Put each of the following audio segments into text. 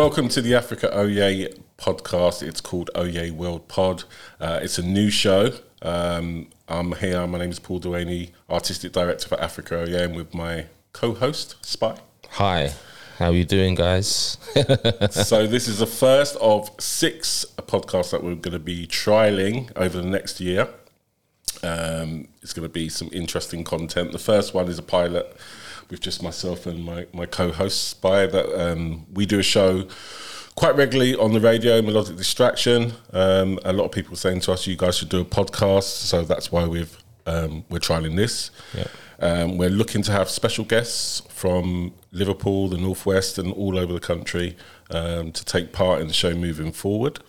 Welcome to the Africa Oye podcast. It's called Oye World Pod. Uh, it's a new show. Um, I'm here. My name is Paul Duhaney, artistic director for Africa Oye, and with my co-host Spy. Hi, how are you doing, guys? so this is the first of six podcasts that we're going to be trialing over the next year. Um, it's going to be some interesting content. The first one is a pilot with just myself and my, my co-host Spy. That um, we do a show quite regularly on the radio, Melodic Distraction. Um, a lot of people saying to us, "You guys should do a podcast." So that's why we've um, we're trialing this. Yeah. Um, we're looking to have special guests from Liverpool, the Northwest, and all over the country um, to take part in the show moving forward.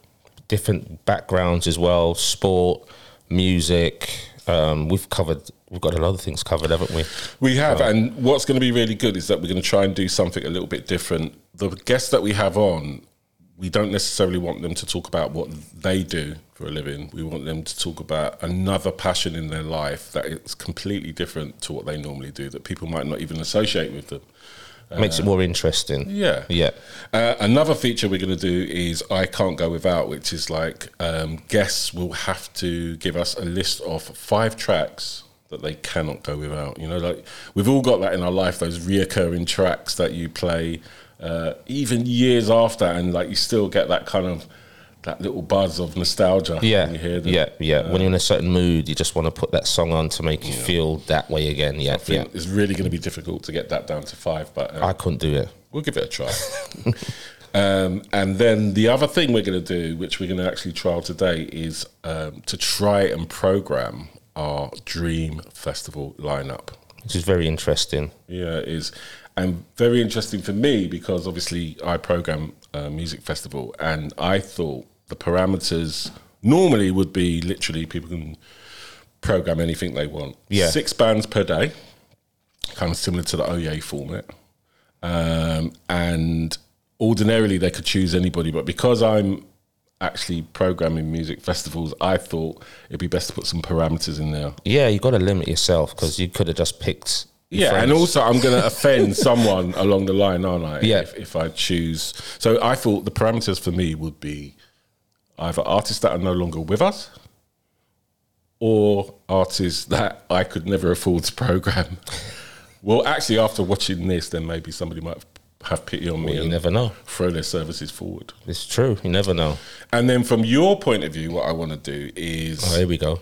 Different backgrounds as well, sport, music. Um, we've covered. We've got a lot of things covered, haven't we? We have, and what's going to be really good is that we're going to try and do something a little bit different. The guests that we have on, we don't necessarily want them to talk about what they do for a living. We want them to talk about another passion in their life that is completely different to what they normally do, that people might not even associate with them. Makes it more interesting. Yeah. Yeah. Uh, another feature we're going to do is I Can't Go Without, which is like um, guests will have to give us a list of five tracks that they cannot go without. You know, like we've all got that in our life, those reoccurring tracks that you play uh, even years after, and like you still get that kind of that little buzz of nostalgia. Yeah, when you hear them. yeah, yeah. when you're in a certain mood, you just want to put that song on to make you feel that way again. Yeah, think yeah. it's really going to be difficult to get that down to five, but uh, I couldn't do it. we'll give it a try. um, and then the other thing we're going to do, which we're going to actually trial today, is um, to try and program our Dream Festival lineup. Which is very interesting. Yeah, it is. And very interesting for me because obviously I program a music festival and I thought the parameters normally would be literally people can program anything they want. Yeah. Six bands per day, kind of similar to the Oye format. Um, and ordinarily they could choose anybody, but because I'm actually programming music festivals, I thought it'd be best to put some parameters in there. Yeah, you got to limit yourself because you could have just picked. Yeah, and also I'm going to offend someone along the line, aren't I? Yeah. If, if I choose, so I thought the parameters for me would be either artists that are no longer with us, or artists that I could never afford to program. well, actually, after watching this, then maybe somebody might have pity on me you never know. throw their services forward. It's true. You never know. And then from your point of view, what I want to do is Oh, here we go.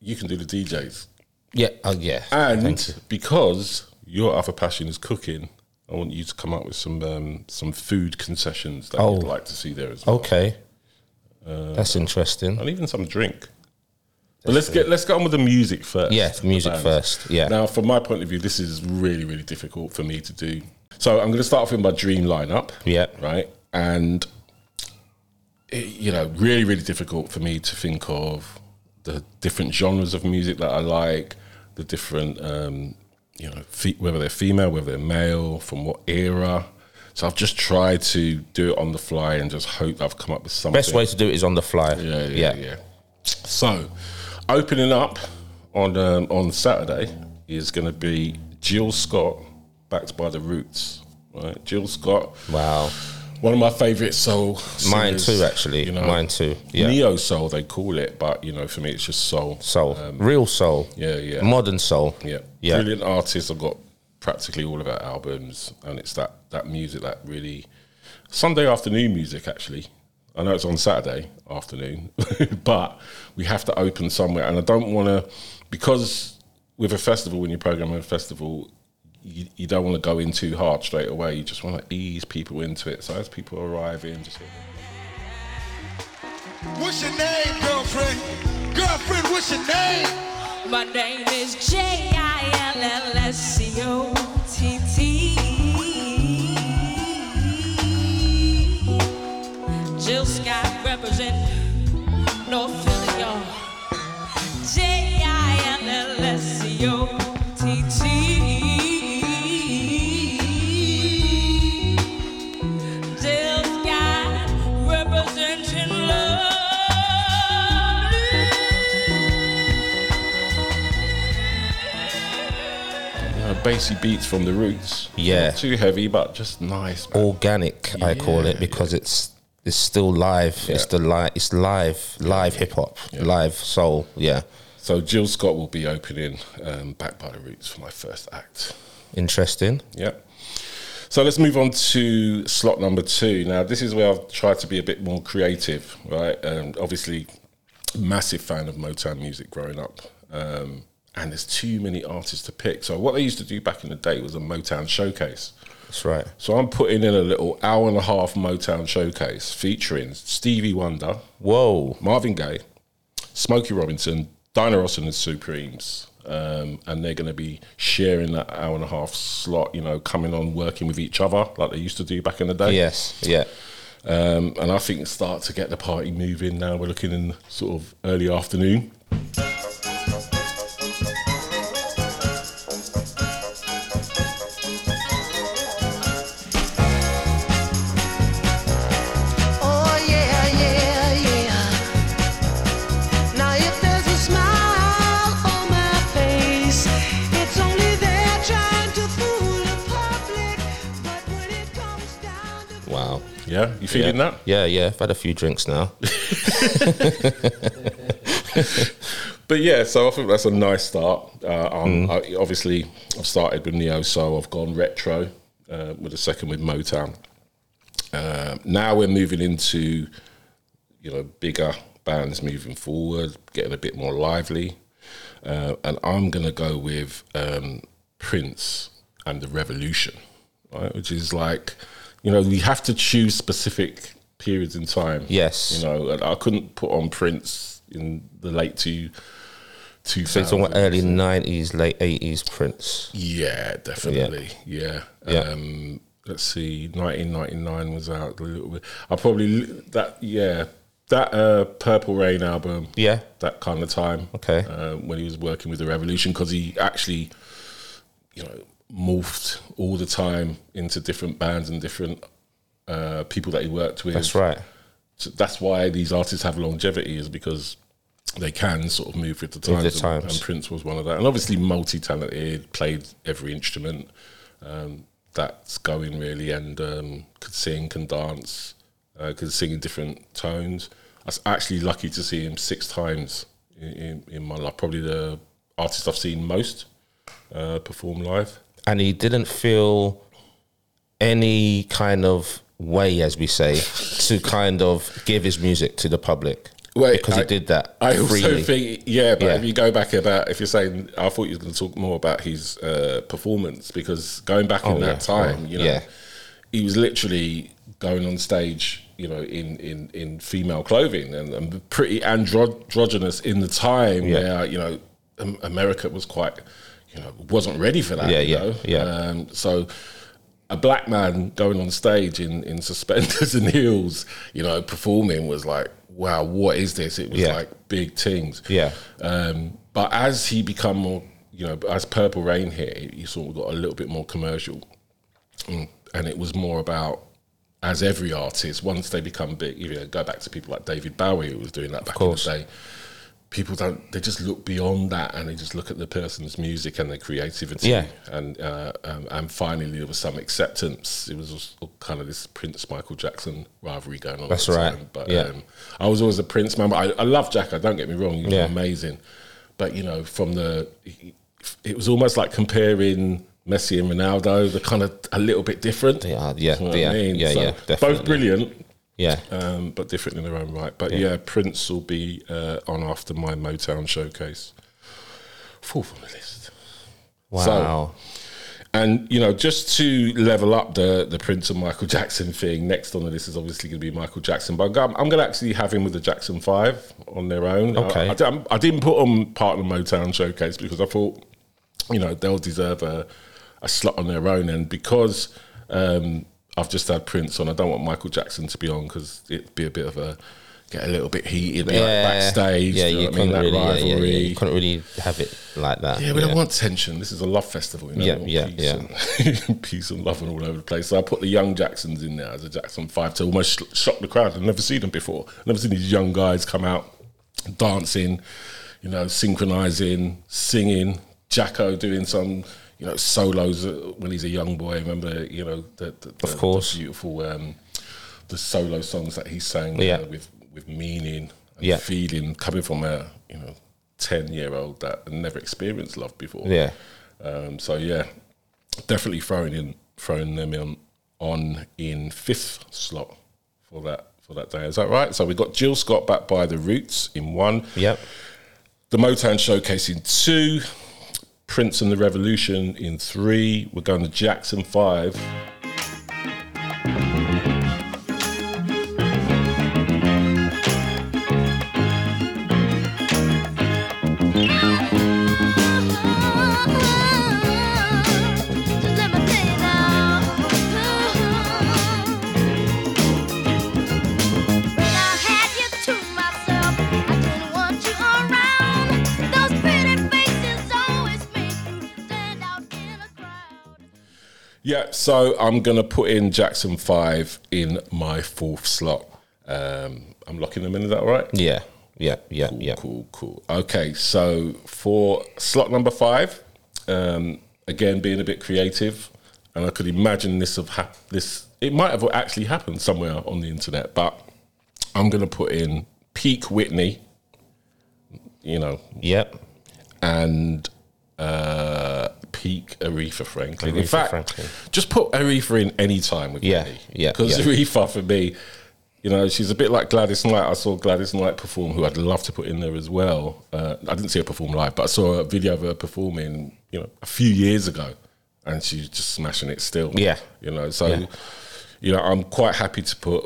you can do the DJs. Yeah. Oh, yeah. And because your other passion is cooking, I want you to come up with some um, some food concessions that Oh. you'd like to see there as well, Okay. Uh, That's interesting. and even some drink. But let's get let's get on with the music first. Yeah, music first. Yeah. Now, from my point of view, this is really really difficult for me to do. So I'm going to start off with my dream lineup. Yeah. Right, and it, you know, really really difficult for me to think of the different genres of music that I like, the different um, you know, fe- whether they're female, whether they're male, from what era. So I've just tried to do it on the fly and just hope I've come up with something. Best way to do it is on the fly. Yeah, yeah, yeah. So, opening up on um, on Saturday is going to be Jill Scott, backed by the Roots. Right, Jill Scott, Wow. one of my favourite soul. Mine too, actually. You know, Mine too. Yeah. neo soul they call it, but you know, for me it's just soul. soul. Um, Real soul. Yeah, yeah, Modern soul. yeah. Yeah. Brilliant artists. I've got practically all of our albums, and it's that that music that really Sunday afternoon music. Actually, I know it's on Saturday afternoon, but we have to open somewhere, and I don't want to because with a festival when you program a festival. You, you don't want to go in too hard straight away. You just want to ease people into it. So as people arrive in, just What's your name, girlfriend? Girlfriend, what's your name? My name is J I L L S C O T T. Jill Scott represent North Philly, y'all. J I L L S C O T bassy beats from the roots. Yeah. Not too heavy, but just nice. man. Organic, I call it, Yeah, because it's it's still live. It's the live. It's live, live hip hop, live soul. Yeah, So Jill Scott will be opening um, Back by the Roots for my first act. interesting. Yeah. So let's move on to slot number two. Now, this is where I've tried to be a bit more creative, right? Um, obviously, massive fan of Motown music growing up. Um, and there's too many artists to pick. So, what they used to do back in the day was a Motown showcase. That's right. So, I'm putting in a little hour and a half Motown showcase featuring Stevie Wonder, Whoa. Marvin Gaye, Smokey Robinson, Diana Ross and the Supremes. Um, and they're going to be sharing that hour and a half slot, you know, coming on working with each other like they used to do back in the day. Yes. Yeah. Um, and I think start to get the party moving now. We're looking in sort of early afternoon. Yeah, you feeling yeah. that? Yeah, yeah. I've had a few drinks now. But yeah, so I think that's a nice start. Uh, um, Mm. I, obviously, I've started with Neo Soul. I've gone retro uh, with a second with Motown. Um now we're moving into, you know, bigger bands moving forward, getting a bit more lively. Uh, and I'm going to go with um, Prince and the Revolution, right? Which is like, you know, we have to choose specific periods in time. Yes. You know, I couldn't put on Prince in the late two, two So it's talking about early nineties, late eighties Prince. Yeah, definitely. Yeah. Yeah. Um, let's see, 1999 was out a little bit. I probably that yeah that uh, Purple Rain album. Yeah. that kind of time. Okay. uh, when he was working with the Revolution, because he actually, you know, morphed all the time into different bands and different uh, people that he worked with. That's right. So that's why these artists have longevity is because they can sort of move with the times. the and- And, Prince was one of that. And obviously multi-talented, played every instrument um, that's going really, and um, could sing, can dance, uh, could sing in different tones. I was actually lucky to see him six times in, in, in my life. Probably the artist I've seen most uh, perform live. And he didn't feel any kind of way, as we say, to kind of give his music to the public. Wait, because I- he did that I also think, yeah, but Yeah. if you go back about, if you're saying, I thought you were going to talk more about his uh, performance because going back in Oh, that time, Oh, you know, yeah. he was literally going on stage, you know, in in, in female clothing and, and pretty andro- androgynous in the time Yeah. where you know America was quite, you know, wasn't ready for that. Yeah, you yeah, know? yeah. Um, so a black man going on stage in, in suspenders and heels, you know, performing was like, wow, what is this? It was Yeah. like big things. Yeah. Um, but as he become more, you know, as Purple Rain hit, he sort of got a little bit more commercial, Mm. and it was more about. As every artist, once they become big, you know, go back to people like David Bowie, who was doing that back in the day. People don't; they just look beyond that, and they just look at the person's music and their creativity. Yeah. And uh, um, and finally, there was some acceptance. It was kind of this Prince Michael Jackson rivalry going on. That's right. Time. But Yeah. um, I was always a Prince man. But I, I love Jacko. Don't get me wrong; he was Yeah. amazing. But you know, from the, it was almost like comparing Messi and Ronaldo. They're kind of a little bit different. They are, yeah, You know I mean? Yeah, yeah, both brilliant, Yeah. um, but different in their own right. But yeah, Prince will be uh, on after my Motown showcase. Fourth on the list. Wow. And you know, just to level up the the Prince and Michael Jackson thing, next on the list is obviously going to be Michael Jackson. But I'm, I'm going to actually have him with the Jackson Five on their own. Okay. I, I, I didn't put on part of the Motown showcase because I thought, you know, they'll deserve a, a slot on their own, and because um, I've just had Prince on, I don't want Michael Jackson to be on because it'd be a bit of a get a little bit heated like backstage. Yeah, you know you what I mean? That really, yeah, yeah, yeah, rivalry. you couldn't really have it like that. Yeah, we don't want tension. This is a love festival, you know. Yeah, yeah, peace And, peace and love and all over the place. So I put the young Jacksons in there as a Jackson Five to almost sh- shock the crowd. I've never seen them before. I've never seen these young guys come out dancing, you know, synchronizing, singing. Jacko doing some, you know solos uh, when he's a young boy. Remember, you know, the, the, the- course. the beautiful um, the solo songs that he sang Yeah. uh, with with meaning and Yeah. feeling coming from a you know ten year old that never experienced love before. Yeah. Um, so yeah, definitely throwing in throwing them in on in fifth slot for that for that day. Is that right? So we got Jill Scott back by the Roots in one. Yep. The Motown Showcase in two. Prince and the Revolution in three. We're going to Jackson five. So I'm gonna put in Jackson five in my fourth slot. Um, I'm locking them in. Is that all right? Yeah. Yeah. Yeah. Yeah. Cool, cool. Okay, so for slot number five, um, again being a bit creative, and I could imagine this of hap- this. It might have actually happened somewhere on the internet, but I'm gonna put in peak Whitney. You know, Yep. and uh, peak Aretha Franklin. In Aretha fact, Franklin. just put Aretha in any time with Yeah, Whitney. yeah, Because yeah. Aretha for me, you know, she's a bit like Gladys Knight. I saw Gladys Knight perform, who I'd love to put in there as well. Uh, I didn't see her perform live, but I saw a video of her performing, you know, a few years ago, and she's just smashing it still. Yeah. you know, so Yeah. you know, I'm quite happy to put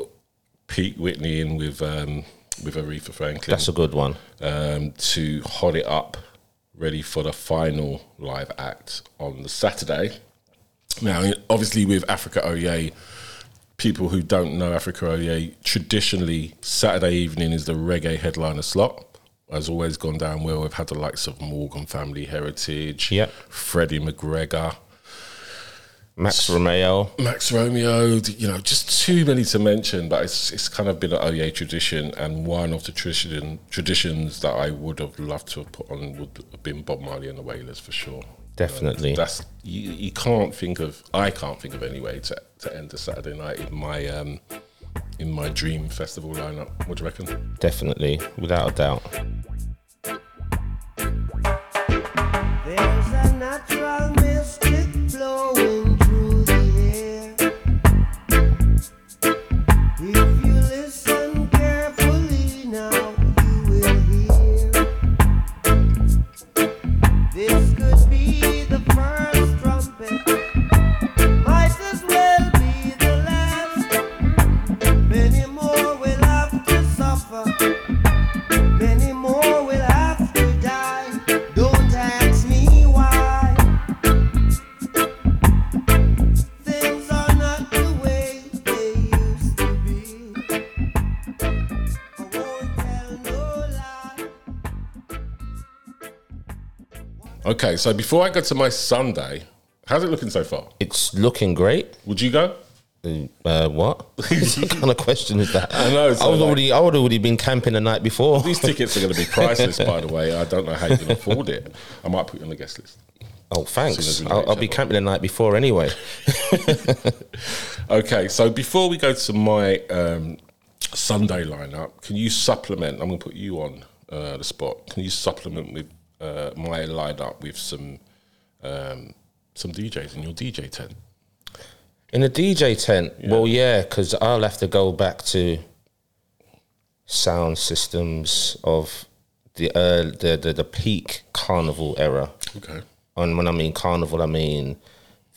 Pete Whitney in with um, with Aretha Franklin That's a good one. um, to hot it up, ready for the final live act on the Saturday. Now, obviously, with Africa Oye, people who don't know Africa Oye, traditionally Saturday evening is the reggae headliner slot. Has always gone down well. We've had the likes of Morgan Family Heritage, Yep. Freddie McGregor, Max Romeo. Max Romeo, you know, just too many to mention, but it's it's kind of been an Oye tradition, and one of the tradition traditions that I would have loved to have put on would have been Bob Marley and the Wailers for sure. Definitely. That's you, you can't think of I can't think of any way to, to end a Saturday night in my um in my dream festival lineup. What do you reckon? Definitely. Without a doubt. There's a natural Okay, so before I go to my Sunday, how's it looking so far? It's looking great. Would you go? Uh, what? what kind of question is that? I know, so I was like- already. I would already been camping the night before. These tickets are going to be priceless, by the way. I don't know how you can afford it. I might put you on the guest list. Oh, thanks. I'll, I'll be camping the night before anyway. Okay, so before we go to my um, Sunday lineup, can you supplement? I'm going to put you on uh, the spot. Can you supplement with uh, my lineup with some um, some DJs in your DJ tent? In the DJ tent, well, yeah, because I'll have to go back to sound systems of the uh, the, the the peak carnival era. Okay. And when I mean carnival, I mean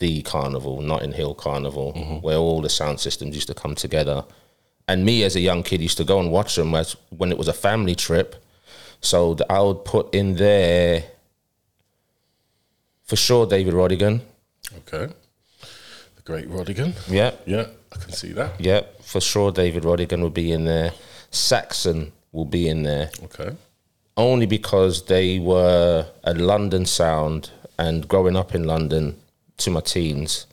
the carnival, Notting Hill Carnival, where all the sound systems used to come together. And me as a young kid used to go and watch them as when it was a family trip. So I would put in there for sure David Rodigan. Okay. The great Rodigan. Yeah, Yeah, I can see that. yeah, for sure David Rodigan will be in there. Saxon will be in there. Okay. only because they were a London sound and growing up in London to my teens,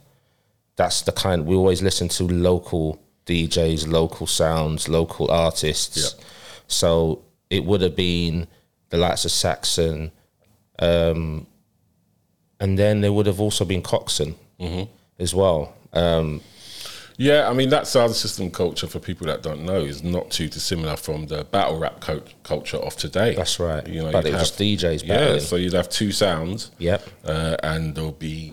that's the kind we always listen to local DJs, local sounds, local artists. Yeah. So it would have been the likes of Saxon, um, and then there would have also been Coxsone Mm-hmm. as well. Um, Yeah, I mean that sound system culture for people that don't know is not too dissimilar from the battle rap co- culture of today. That's right. You know, But you'd it was have- DJs Yeah, so you'd have two sounds. Yep. uh, and there'll be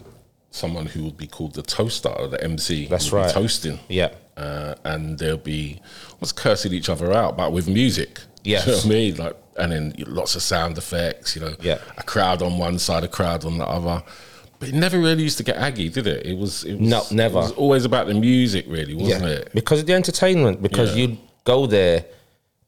someone who would be called the toaster or the MC. That's right. toasting. yeah, uh, and they'll be what's cursing each other out, but with music. Yes. you know what I mean, like, and then lots of sound effects. You know, Yeah. a crowd on one side, a crowd on the other. But it never really used to get aggy, did it? It was, it was No, never. It was always about the music, really, wasn't yeah. it? Because of the entertainment. Because Yeah. you'd go there,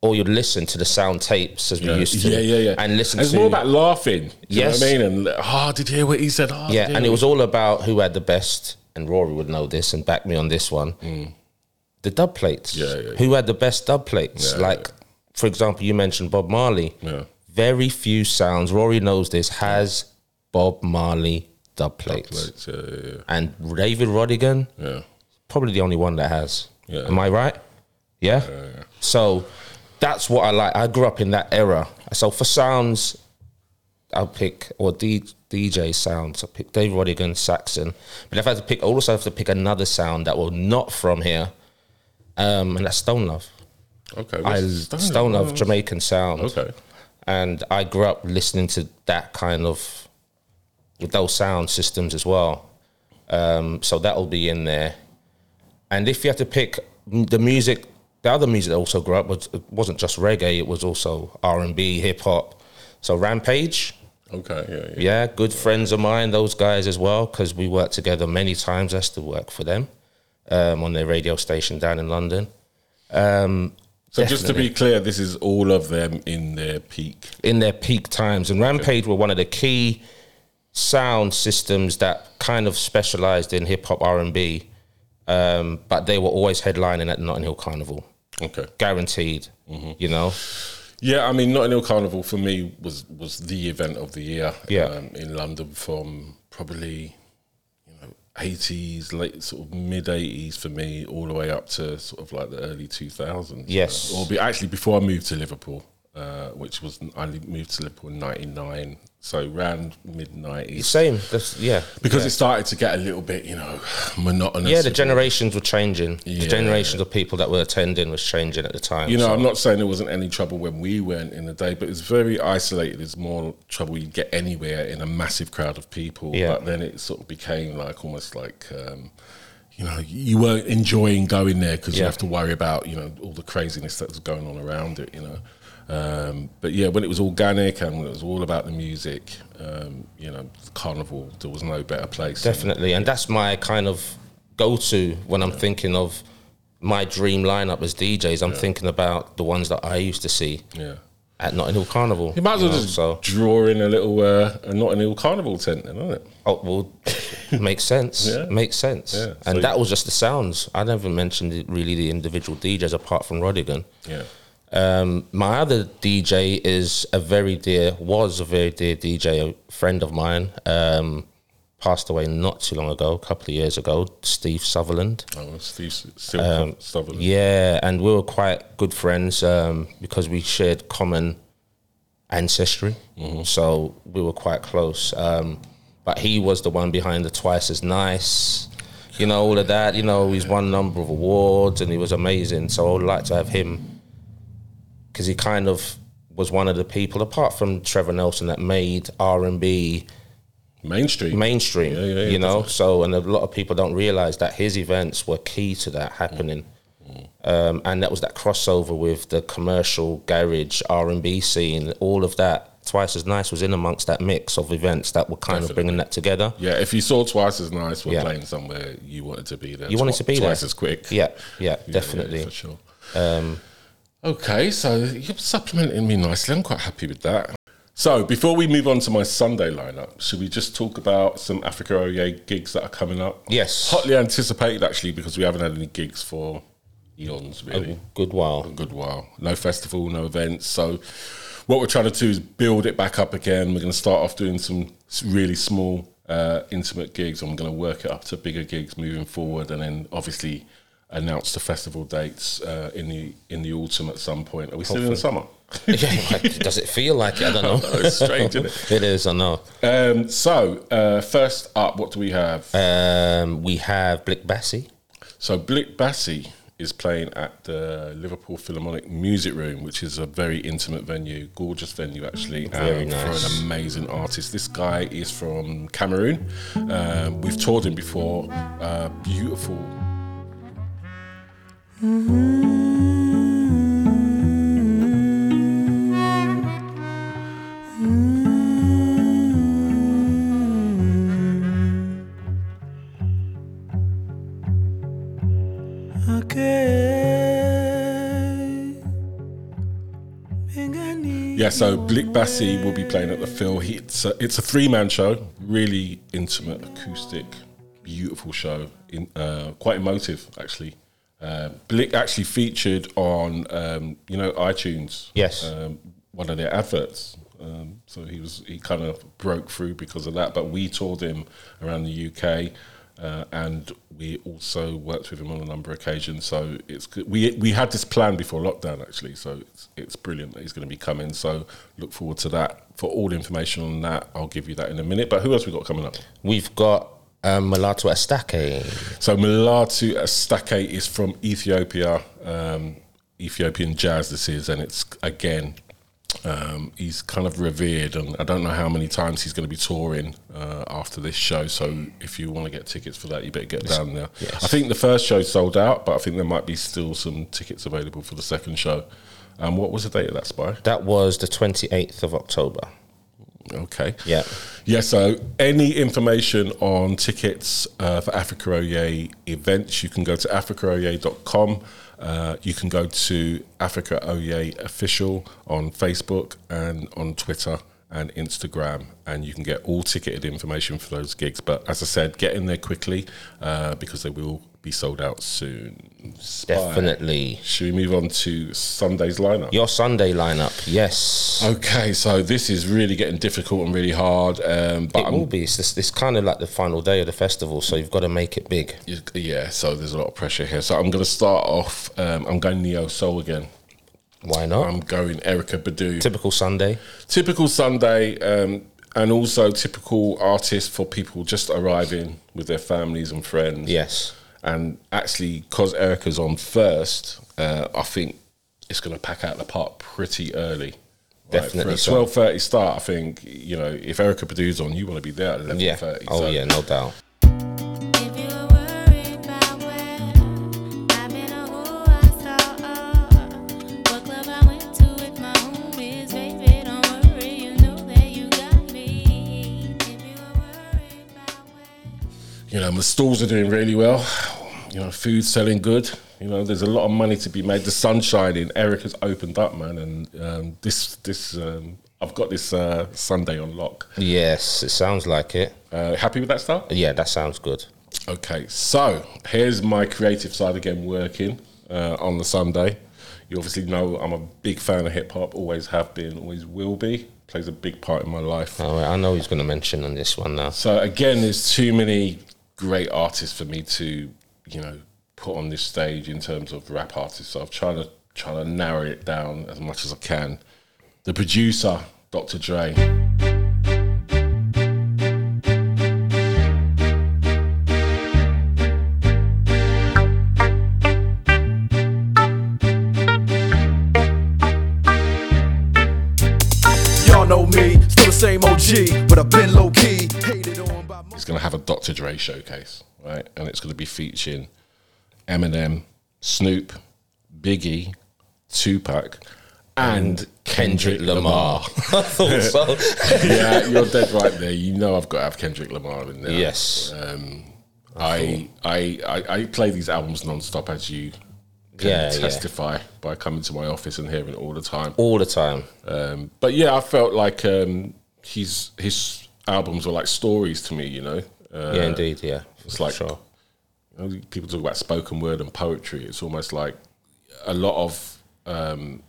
or you'd listen to the sound tapes as we Yeah, used to. yeah, yeah, yeah. And listen. It's to, more about laughing. You Yes. know what I mean? And oh, did you hear what he said? Oh, Yeah, and it was all about who had the best, and Rory would know this and back me on this one. The dub plates. Mm. Yeah, yeah, yeah. Who had the best dub plates? Yeah, like, for example, you mentioned Bob Marley. Yeah. Very few sounds. Rory knows this. Has Bob Marley dub plates, Plates, yeah, yeah, and David Rodigan yeah. probably the only one that has. Yeah. Am I right? Yeah? yeah. So that's what I like. I grew up in that era. So for sounds, I'll pick or D, DJ sounds. I pick Dave Rodigan, Saxon. But if I had to pick, also I have to pick another sound that will not from here, um, and that's Stone Love. Okay. I Stone, Love, Oh, Jamaican sound. Okay. And I grew up listening to that kind of with those sound systems as well. Um, so that'll be in there. And if you had to pick the music, the other music that also grew up was it wasn't just reggae; it was also R and B, hip hop. So Rampage, Okay. Yeah. Yeah. yeah, good friends of mine, those guys as well, because we worked together many times. I still work for them um, on their radio station down in London. Um, So just to be clear, this is all of them in their peak. in their peak times, and Rampage were one of the key sound systems that kind of specialized in hip hop R and B, um, but they were always headlining at Notting Hill Carnival, Okay. guaranteed. Mm-hmm. You know, Yeah, I mean, Notting Hill Carnival for me was was the event of the year. Yeah. um, in London from probably you know eighties, late sort of mid eighties for me, all the way up to sort of like the early two thousands. Yes. or be, actually before I moved to Liverpool, uh, which was I moved to Liverpool in ninety nine, so around mid nineties. same. That's, yeah, Because it started to get a little bit, you know, monotonous. yeah. The generations were changing. Yeah. The generations of people that were attending was changing at the time. You know, so- I'm not saying there wasn't any trouble when we went in the day, but it's very isolated. It's more trouble you get anywhere in a massive crowd of people. Yeah. But then it sort of became like almost like, um, you know, you weren't enjoying going there because you have to worry about, you know, all the craziness that was going on around it, you know. Um, but yeah, when it was organic and when it was all about the music, um, you know, Carnival, there was no better place. Definitely, and that's my kind of go-to when I'm thinking of my dream lineup as DJs. I'm thinking about the ones that I used to see Yeah. at Notting Hill Carnival. You might as well just so. draw in a little, uh, a Notting Hill Carnival tent then, isn't it? Oh well, makes sense. Yeah. Makes sense. Yeah, And so- that was just the sounds. I never mentioned really the individual DJs apart from Rodigan. Yeah. Um, my other DJ is a very dear, was a very dear DJ, a friend of mine. Um, passed away not too long ago, a couple of years ago. Steve Sutherland. Oh, Steve still Sutherland. Um, Yeah, and we were quite good friends um, because we shared common ancestry. So we were quite close. Um, but he was the one behind the Twice as Nice, you know, all of that. You know, he's won a number of awards and he was amazing. So I would like to have him because he kind of was one of the people, apart from Trevor Nelson, that made R and B Mainstream. mainstream. Yeah, yeah, yeah, you know, definitely. so and a lot of people don't realize that his events were key to that happening. Um, and that was that crossover with the commercial garage R and B scene. All of that, twice as nice, was in amongst that mix of events that were kind of bringing that together. yeah, if you saw Twice as Nice were Yeah. playing somewhere, you wanted to be there. You wanted to be there. twice there. as quick. Yeah, yeah, Yeah, yeah, definitely. Um, for sure. Okay, so you're supplementing me nicely. I'm quite happy with that. So before we move on to my Sunday lineup, should we just talk about some Africa Oye gigs that are coming up? Yes. hotly anticipated actually because we haven't had any gigs for eons really. Good while. a good while. No festival, no events. So what we're trying to do is build it back up again. We're going to start off doing some really small, uh, intimate gigs, and we're going to work it up to bigger gigs moving forward, and then obviously announce the festival dates uh, in the in the autumn at some point. Are we still in the summer? yeah, like, does it feel like it? I don't know. it's strange, isn't it? It is. I know. Um, so, uh, first up, what do we have? Um, we have Blick Bassy. So Blick Bassy is playing at the Liverpool Philharmonic Music Room, which is a very intimate venue, gorgeous venue actually, Very and nice. for an amazing artist. This guy is from Cameroon. Um, we've toured him before. Uh, beautiful. Yeah, so Blick Bassy will be playing at the Phil. He, it's a, it's a three man show, really intimate, acoustic, beautiful show, in, uh, quite emotive actually. Uh, Blick actually featured on um, you know iTunes. Yes. um, one of their adverts. Um, so he was he kind of broke through because of that. But we toured him around the UK, uh, and we also worked with him on a number of occasions. So it's good. we we had this plan before lockdown actually. So it's it's brilliant that he's going to be coming. So look forward to that. For all information on that, I'll give you that in a minute. But who else we got coming up? We've got um, Astatke. So Mulatu Astatke is from Ethiopia, um, Ethiopian jazz. This is, and it's again, um, he's kind of revered, and I don't know how many times he's going to be touring uh, after this show. So if you want to get tickets for that, you better get down there. Yes. I think the first show sold out, but I think there might be still some tickets available for the second show. Um, what was the date of that, Spy? That was the 28th of October. Okay. Yeah. Yeah, so any information on tickets uh, for Africa Oye events, you can go to africaoye.com. Uh, you can go to Africa Oye Official on Facebook and on Twitter and Instagram, and you can get all ticketed information for those gigs. But as I said, get in there quickly uh, because they will be sold out soon. Spy. Definitely. Should we move on to Sunday's lineup? Your Sunday lineup, yes. Okay, so this is really getting difficult and really hard. Um, but It I'm will be. It's, it's kind of like the final day of the festival, so you've got to make it big. Yeah, so there's a lot of pressure here. So I'm going to start off. Um, I'm going neo soul again. Why not? I'm going Erykah Badu. Typical Sunday. typical Sunday, um, and also typical artist for people just arriving with their families and friends. Yes. And actually, because Erykah's on first, uh, I think it's going to pack out the park pretty early. Definitely for a twelve thirty start. I think you know if Erykah Badu's on, you want to be there at eleven Yeah. thirty. Oh, yeah, no doubt. You were worried about where I've been or who I saw, what club I went to with my homies, baby, don't worry, you know that you got me. If you were worried about where. you know, my stalls are doing really well. You know, food's selling good. You know, there's a lot of money to be made. The sun's shining. Eric has opened up, man, and um, this this um, I've got this uh, Sunday on lock. Yes, it sounds like it. Uh, happy with that start? Yeah, that sounds good. Okay, so here's my creative side again working uh, on the Sunday. You obviously know I'm a big fan of hip hop. Always have been. Always will be. Plays a big part in my life. Right, I know he's going to mention on this one now. So again, there's too many great artists for me to, you know, put on this stage in terms of rap artists. So I'm trying to try to narrow it down as much as I can. The producer, Dr. Dre. Y'all know me, still the same OG, but I've been low key. Hated on by He's going to have a Dr. Dre showcase, right? And it's going to be featuring Eminem, Snoop, Biggie, Tupac, and Kendrick Lamar. I thought so. yeah, you're dead right there. You know I've got to have Kendrick Lamar in there. yes. I, I, I, I play these albums non-stop as you can Yeah, yeah. testify by coming to my office and hearing it all the time. All the time. Um, but yeah, I felt like um, his his albums were like stories to me. You know, uh, yeah, indeed. Yeah. It's like sure. you know, people talk about spoken word and poetry. It's almost like a lot of um,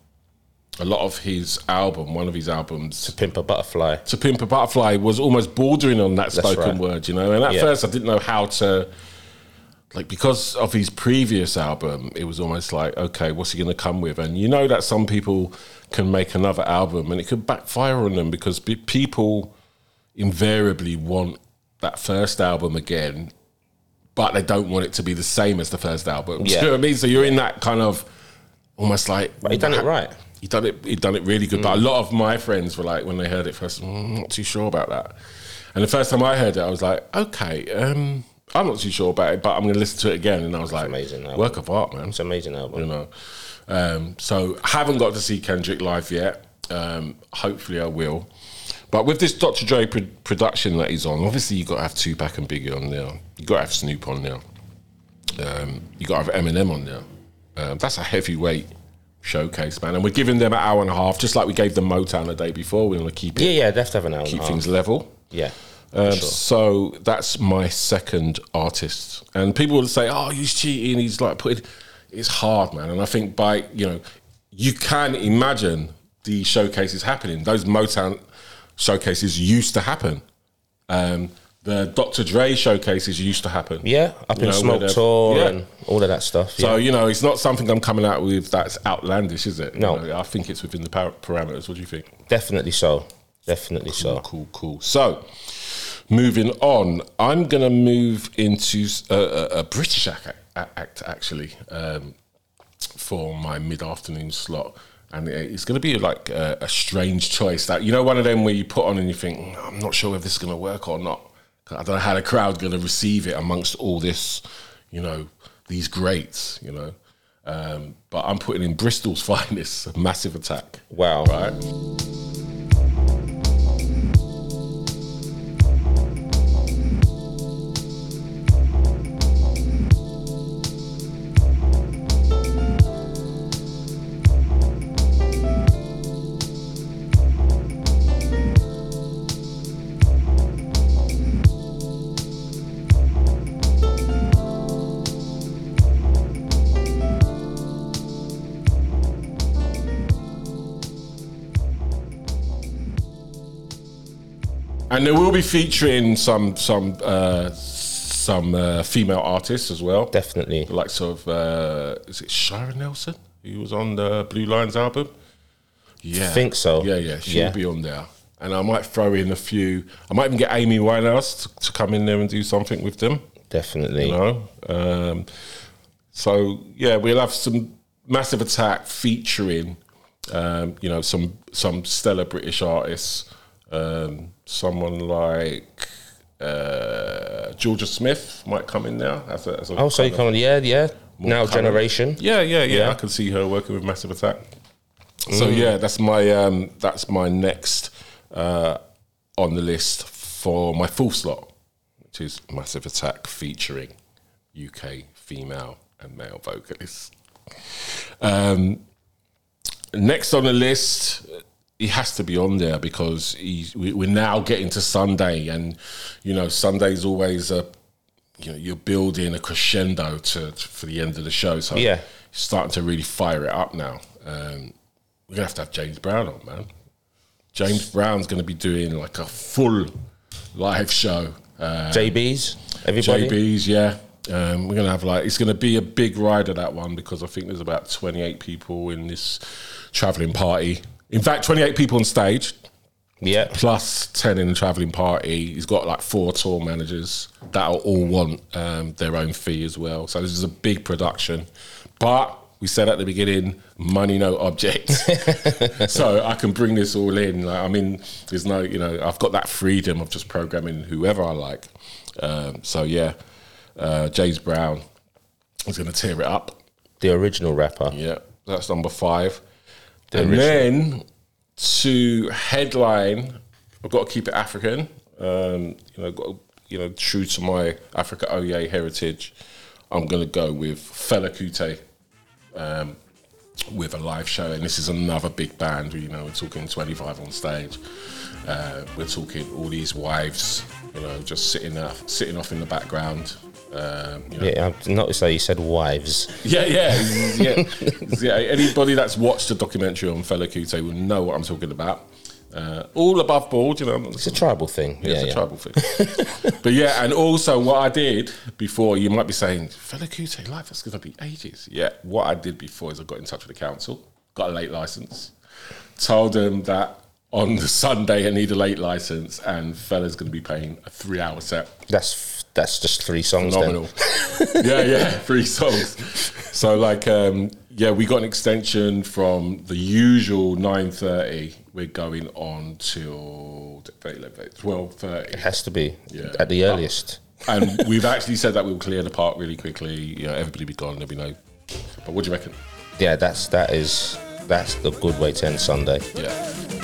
a lot of his album. One of his albums, To Pimp a Butterfly. to Pimp a Butterfly was almost bordering on that spoken right. word, you know. And at Yeah. first, I didn't know how to like because of his previous album, it was almost like, okay, what's he going to come with? And you know that some people can make another album and it could backfire on them because pe- people invariably want that first album again, but they don't want it to be the same as the first album. Do you Yeah. know what I mean? So you're in that kind of almost like. But he done it right. He done it. He done it really good. But a lot of my friends were like, when they heard it first, "Mm, not too sure about that. And the first time I heard it, I was like, okay, um, I'm not too sure about it, but I'm going to listen to it again. And I was like, amazing album. work of art, man. It's an amazing album. You know. Um, so haven't got to see Kendrick live yet. Um, hopefully I will. But with this Dr. Dre pro- production that he's on, obviously you got to have Tupac and Biggie on there. You got to have Snoop on there. Um, you got to have Eminem on there. Um, that's a heavyweight showcase, man. And we're giving them an hour and a half, just like we gave them Motown the day before. We want to keep it, Yeah, yeah, they have to have an hour. and a keep half. things level. Yeah. Um, sure. So that's my second artist, and people will say, "Oh, he's cheating." He's like putting. It's hard, man, and I think by you know, you can imagine the showcases happening. Those Motown showcases used to happen. Um, the Dr. Dre showcases used to happen. Yeah, up You in know, Smoke Tour yeah. and all of that stuff. So yeah. you know, it's not something I'm coming out with that's outlandish, is it? You No. know, I think it's within the par- parameters. What do you think? Definitely so. Definitely so. Cool, cool. So, moving on, I'm going to move into a, a, a British act, act actually um, for my mid afternoon slot. And it's going to be like a, a strange choice that, you know, one of them where you put on and you think, "Mm, I'm not sure if this is going to work or not. I don't know how the crowd's going to receive it amongst all this, you know, these greats, you know. Um, but I'm putting in Bristol's finest, Massive Attack. Wow. Right? And they will be featuring some some uh, some uh, female artists as well. Definitely. The likes of uh, is it Shara Nelson? Who was on the Blue Lines album? Yeah, I Think so. Yeah, yeah, she'll Yeah. be on there. And I might throw in a few. I might even get Amy Winehouse to, to come in there and do something with them. Definitely. You know, um, so yeah, we'll have some massive attack featuring, um, you know, some some stellar British artists. Um, someone like uh, Jorja Smith might come in there. As a, as a Oh, so you come on, yeah, yeah. Now generation. Yeah, yeah, yeah, Yeah. I can see her working with Massive Attack. So yeah, that's my um, that's my next uh, on the list for my full slot, which is Massive Attack featuring UK female and male vocalists. Um, next on the list, he has to be on there because he's, we, we're now getting to Sunday, and you know Sunday's always a you know you're building a crescendo to, to for the end of the show. So Yeah. he's starting to really fire it up now. Um, we're gonna have to have James Brown on, man. James Brown's gonna be doing like a full live show. Uh, JBs, everybody. JB's, yeah. Um, we're gonna have like it's gonna be a big ride of that one because I think there's about 28 people in this traveling party. In fact, 28 people on stage Yeah. plus 10 in the traveling party. He's got like four tour managers that'll all want um, their own fee as well. So this is a big production. But we said at the beginning, money no object. so I can bring this all in. Like, I mean, there's no, you know, I've got that freedom of just programming whoever I like. Um, so yeah, uh, James Brown is going to tear it up. The original rapper. Yeah, that's number five. The and original. then to headline, I've got to keep it African. Um, you know, got to, you know, true to my Africa Oye heritage. I'm going to go with Fela Kuti um, with a live show, and this is another big band. You know, we're talking 25 on stage. Uh, we're talking all these wives, you know, just sitting there, sitting off in the background. Um, you know, Yeah, I've noticed that you said wives. yeah, yeah, yeah. yeah. Anybody that's watched the documentary on Fela Kuti will know what I'm talking about. Uh, all above board, you know. It's a tribal thing. Yeah, Yeah, it's a yeah. tribal thing. but yeah, and also what I did before, you might be saying, Fela Kuti, life is going to be ages. Yeah, what I did before is I got in touch with the council, got a late license, told them that on the Sunday I need a late license, and Fela's going to be paying a three hour set. That's that's just three songs. Phenomenal. Then. yeah, yeah, three songs. So like, um, yeah, we got an extension from the usual nine thirty. We're going on till twelve thirty. It has to be Yeah. at the earliest. and we've actually said that we'll clear the park really quickly. You know, everybody be gone. There'll be no. But what do you reckon? Yeah, that's that is that's the good way to end Sunday. Yeah.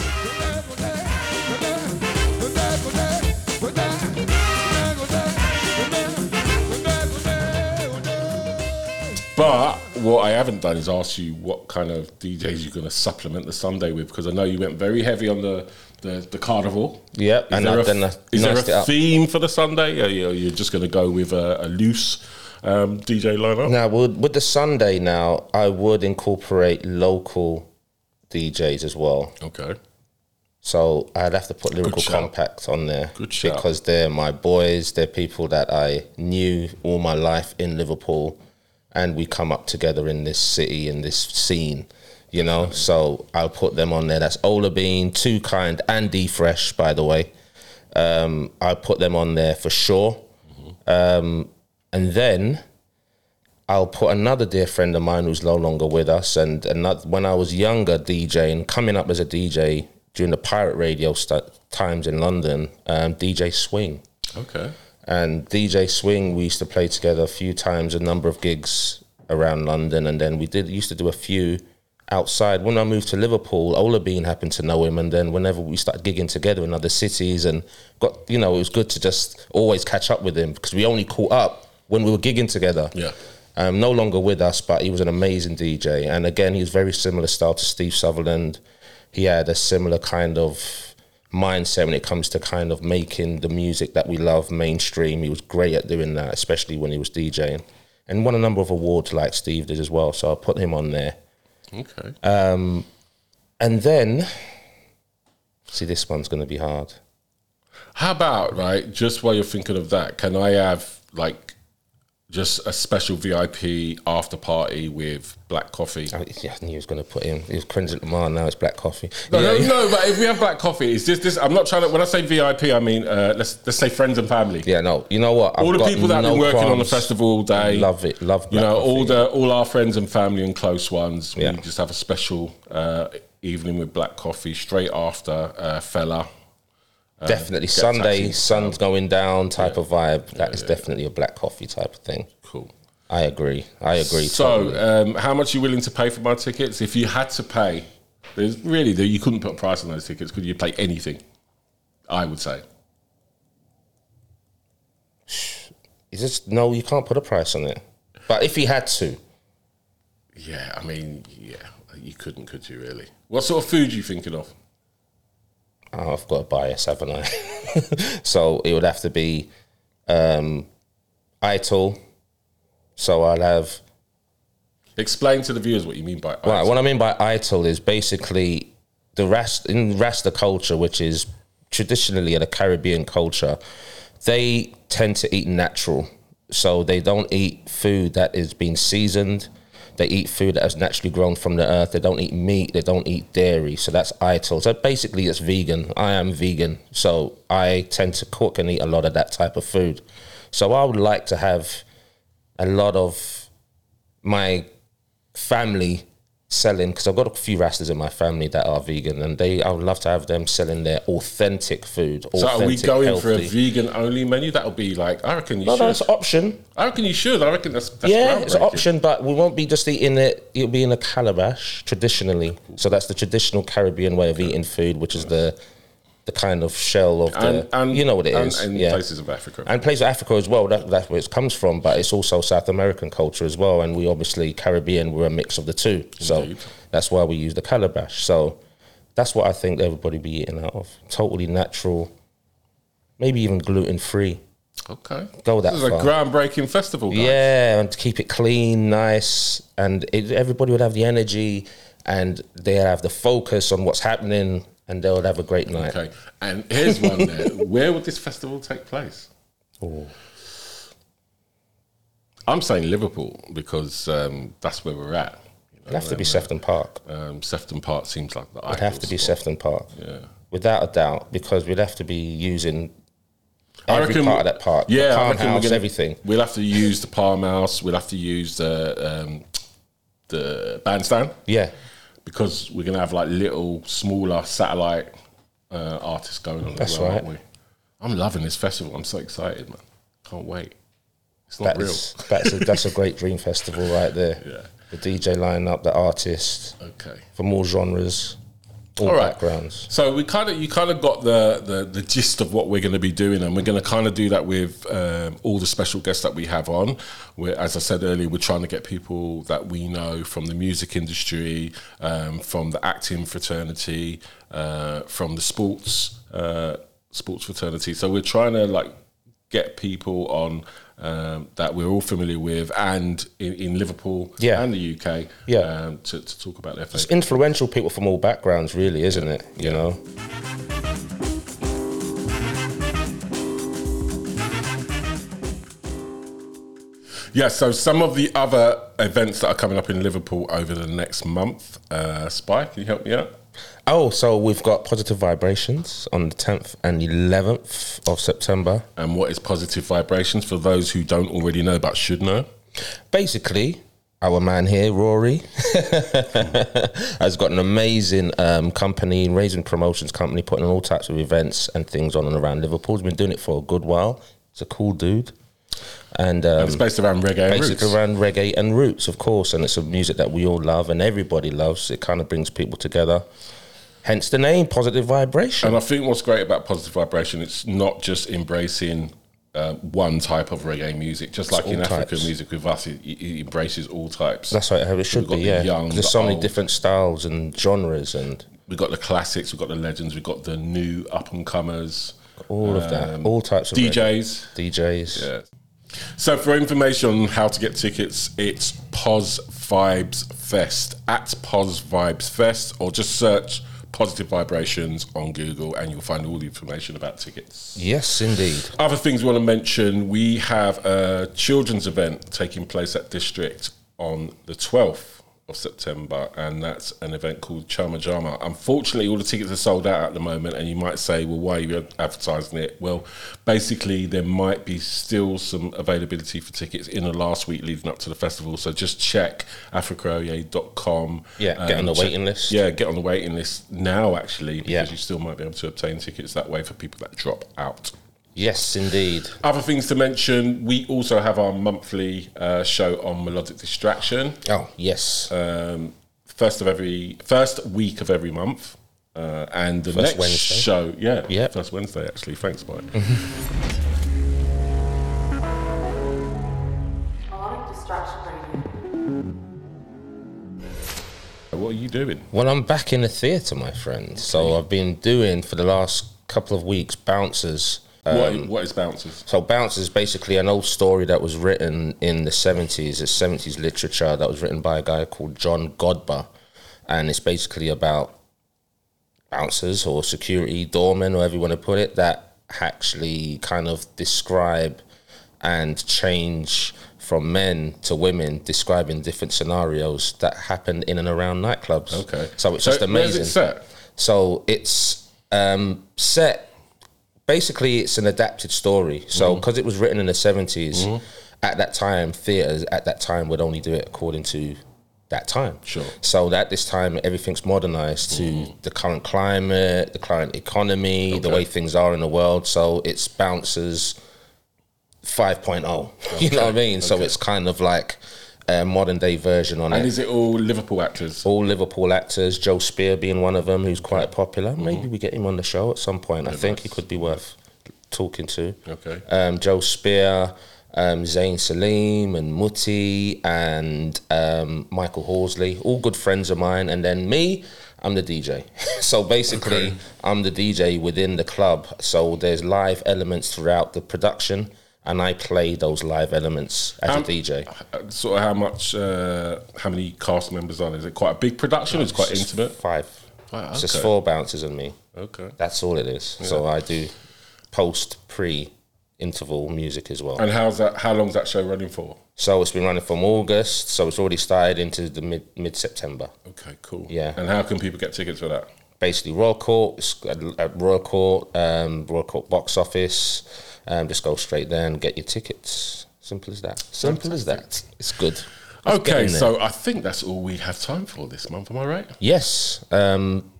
But what I haven't done is ask you what kind of DJs you're going to supplement the Sunday with because I know you went very heavy on the the, the carnival. Yep, Is and there a, is there a theme for the Sunday? Or you- you're just going to go with a, a loose um, DJ lineup? Now, with, with the Sunday now, I would incorporate local DJs as well. Okay. So I'd have to put Lyrical. Compact on there Good because they're my boys. They're people that I knew all my life in Liverpool, and we come up together in this city in this scene. You know, so I'll put them on there. That's Ola Bean, Too Kind, and D Fresh, by the way. Um, I'll put them on there for sure. Um, and then I'll put another dear friend of mine who's no longer with us. And when I was younger DJing, coming up as a DJ during the pirate radio st- times in London, um, DJ Swing. Okay. And DJ Swing, we used to play together a few times, a number of gigs around London, and then we did used to do a few outside. When I moved to Liverpool, Ola Bean happened to know him, and then whenever we started gigging together in other cities, and got you know, it was good to just always catch up with him because we only caught up when we were gigging together. Yeah. Um, no longer with us, but he was an amazing DJ, and again, he was very similar style to Steve Sutherland. He had a similar kind of mindset when it comes to kind of making the music that we love mainstream. He was great at doing that, especially when he was DJing, and won a number of awards like Steve did as well. So I'll put him on there, Okay. Um, and then see this one's going to be hard. How about right? Just while you're thinking of that, can I have like just a special VIP after party with Black Coffee? I, yeah, I knew he was going to put him. He was Kendrick Lamar. Now it's Black Coffee. No, Yeah, no, no, but if we have Black Coffee, is this this? I'm not trying to. When I say VIP, I mean uh, let's let's say friends and family. Yeah, no. You know what? all I've the people that have been working on the festival all day. Love it. Love You know, all the all our friends and family and close ones. Yeah. We just have a special uh, evening with Black Coffee straight after uh, Fela. Definitely Sunday, sun's going down type of vibe. That is definitely a black coffee type of thing. Cool. I agree. I agree. So, totally. um, how much are you willing to pay for my tickets? If you had to pay, there's really you couldn't put a price on those tickets. Could you pay anything? I would say. It's just no, you can't put a price on it. But if he had to, Yeah, I mean, yeah, you couldn't, could you? Really? What sort of food are you thinking of? Oh, I've got a bias, haven't I? so it would have to be um, Ital. So I'll have Explain to the viewers what you mean by Right. What I mean by ital is basically the rest in Rasta culture, which is traditionally a Caribbean culture. They tend to eat natural, so they don't eat food that is being seasoned. They eat food that has naturally grown from the earth. They don't eat meat. They don't eat dairy. So that's ital. So basically, it's vegan. I am vegan, so I tend to cook and eat a lot of that type of food. So I would like to have a lot of my family selling because I've got a few rastas in my family that are vegan, and they I would love to have them selling their authentic food. So, are we authentic, going for a vegan only menu? That'll be like, I reckon you No, should. no, it's an option. I reckon you should. I reckon that's, that's yeah, it's an option, but we won't be just eating it. It'll be in a calabash traditionally. So that's the traditional Caribbean way of eating food, which is the the kind of shell of the. And, and you know what it and, is, And yeah. places of Africa. and places of Africa as well. That, that's where it comes from, but it's also South American culture as well. And we obviously Caribbean, we're a mix of the two. So Indeed. that's why we use the calabash. So that's what I think everybody be eating out of. Totally natural, maybe even gluten free. okay. Go that This is a groundbreaking festival. Guys. Yeah, and to keep it clean, nice, and it, everybody would have the energy, and they have the focus on what's happening and they'll have a great night. Okay. And here's one there. Where would this festival take place? Ooh. I'm saying Liverpool because um, that's where we're at. You know, It'd have to be Sefton Park. Um, Sefton Park seems like the It'd have to be spot. Sefton Park. Yeah. Without a doubt, because we'd have to be using I every reckon- part of that park. Yeah, the I palm house, gonna- everything. We'll have to use the palm house. We'll have to use the um, the bandstand Yeah, because we're gonna have like little, smaller satellite uh, artists going on. That's as well, right. Aren't we? I'm loving this festival. I'm so excited, man. Can't wait. It's not that's that's a, that's a great dream festival right there. Yeah. The DJ lineup, the artists real. Okay. from all genres, all, All right. backgrounds. So we kind of you kind of got the, the the gist of what we're going to be doing, and we're going to kind of do that with um, all the special guests that we have on. We're, as I said earlier, we're trying to get people that we know from the music industry, um, from the acting fraternity, uh, from the sports uh, sports fraternity. So we're trying to like get people on um, that we're all familiar with, and in, in Liverpool Yeah. and the UK, Yeah. um, to, to talk about their It's influential people from all backgrounds, really, isn't it? You know, Yeah, so some of the other events that are coming up in Liverpool over the next month. Uh, Spy, can you help me out? Oh, so we've got Positive Vibrations on the 10th and 11th of September. And what is Positive Vibrations for those who don't already know but should know? Basically, our man here, Rory, has got an amazing um, company, Raising Promotions company, putting on all types of events and things on and around Liverpool. He's been doing it for a good while. He's a cool dude. And um, It's based around reggae and basically around reggae and roots, of course, and it's a music that we all love and everybody loves. It kind of brings people together. Hence the name, Positive Vibration. And I think what's great about Positive Vibration, it's not just embracing uh, one type of reggae music. Just like all in African types. music with us, it, it embraces all types. That's right, how it should be, the yeah. young, There's the so many different styles and genres and We've got the classics, we've got the legends, we've got the new up and comers, all of that. Um, All types of reggae. DJs. DJs. Yeah. So for information on how to get tickets, it's Pos Vibes Fest at Pos Vibes Fest, or just search Positive Vibrations on Google, and you'll find all the information about tickets. Yes, indeed. Other things we want to mention: we have a children's event taking place at District on the twelfth of September, and that's an event called Chama Jama. Unfortunately, all the tickets are sold out at the moment, and you might say, "Well, why are you advertising it?" Well, basically, there might be still some availability for tickets in the last week leading up to the festival. So just check africaoye.com. Yeah, get on um, the check- waiting list. Yeah, get on the waiting list now, actually, because Yeah. you still might be able to obtain tickets that way for people that drop out. Yes, indeed. Other things to mention: we also have our monthly uh, show on melodic distraction. Oh, yes. Um, first of every first week of every month, uh, and the First next Wednesday. show, yeah, Yep. first Wednesday actually. Thanks, Mike. Melodic Distraction Radio. what are you doing? well, I'm back in the theatre, my friend. So I've been doing for the last couple of weeks bouncers. What, what is bouncers? So Bounce is basically an old story that was written in the 70s. It's 70s literature that was written by a guy called John Godber. And it's basically about bouncers or security doormen, or want to put it, that actually kind of describe and change from men to women, describing different scenarios that happen in and around nightclubs. Okay, So it's just where's amazing. it? So it's um, set. Basically, it's an adapted story. Mm-hmm. So because it was written in the 70s, at that time, theaters at that time would only do it according to that time. Sure. So that this time everything's modernized to the current climate, the current economy, the way things are in the world. So it's bounces 5.0. You know what I mean? So it's kind of like a modern day version on it. And is it all Liverpool actors? all Liverpool actors, Joe Spear being one of them, who's quite popular. Mm-hmm. Maybe we get him on the show at some point. I think he could be worth talking to. Okay. Um, Joe Spear, um, Zayn Salim, and Mutti, and um, Michael Horsley, all good friends of mine. And then me, I'm the DJ. so basically, Okay. I'm the DJ within the club. So there's live elements throughout the production. And I play those live elements as Um, a DJ. Sort of how much? Uh, how many cast members are there? Is it quite a big production? or It's quite intimate. Five. Wow, It's just four bouncers and me. Okay. That's all it is. So I do post, pre, interval music as well. And how's that? How long's that show running for? So it's been running from August. So it's already started into the mid mid September. Okay, cool. Yeah. And how can people get tickets for that? Basically, Royal Court, at Royal Court, um, Royal Court box office. Um, just go straight there and get your tickets. Simple as that. Simple as that. It's good. Let's Okay, so I think that's all we have time for this month. Am I right? Yes. Um,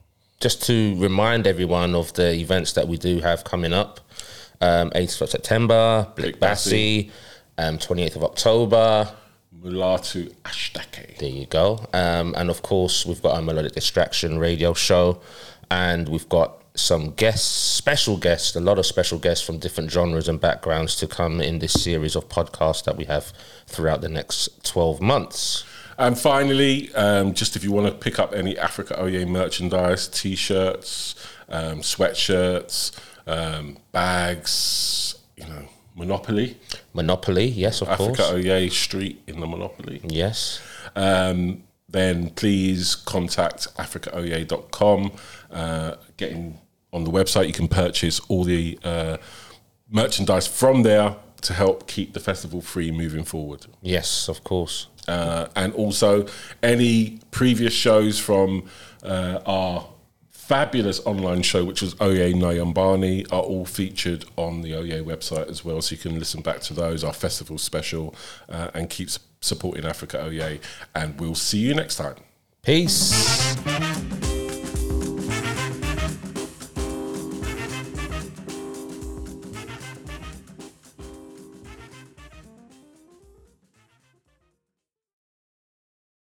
just to remind everyone of the events that we do have coming up. Um, 8th of September, Blick. Bassy. Um, 28th of October. Mulatu Astatke. There you go. Um, and of course, we've got our Melodic Distraction radio show. And we've got some guests, special guests, a lot of special guests from different genres and backgrounds to come in this series of podcasts that we have throughout the next 12 months. And finally, um, just if you want to pick up any Africa Oye merchandise, t-shirts, um, sweatshirts, um, bags, you know, Monopoly, Monopoly, yes, of Africa course. Africa Oye Street in the Monopoly. Yes. um, then please contact africaoye.com. Uh, getting on the website, you can purchase all the uh, merchandise from there to help keep the festival free moving forward. Yes, of course. Uh, and also, any previous shows from uh, our fabulous online show, which was Oye Nayambani, are all featured on the Oye website as well. So you can listen back to those, our festival special, uh, and keep supporting Africa Oye. And we'll see you next time. Peace.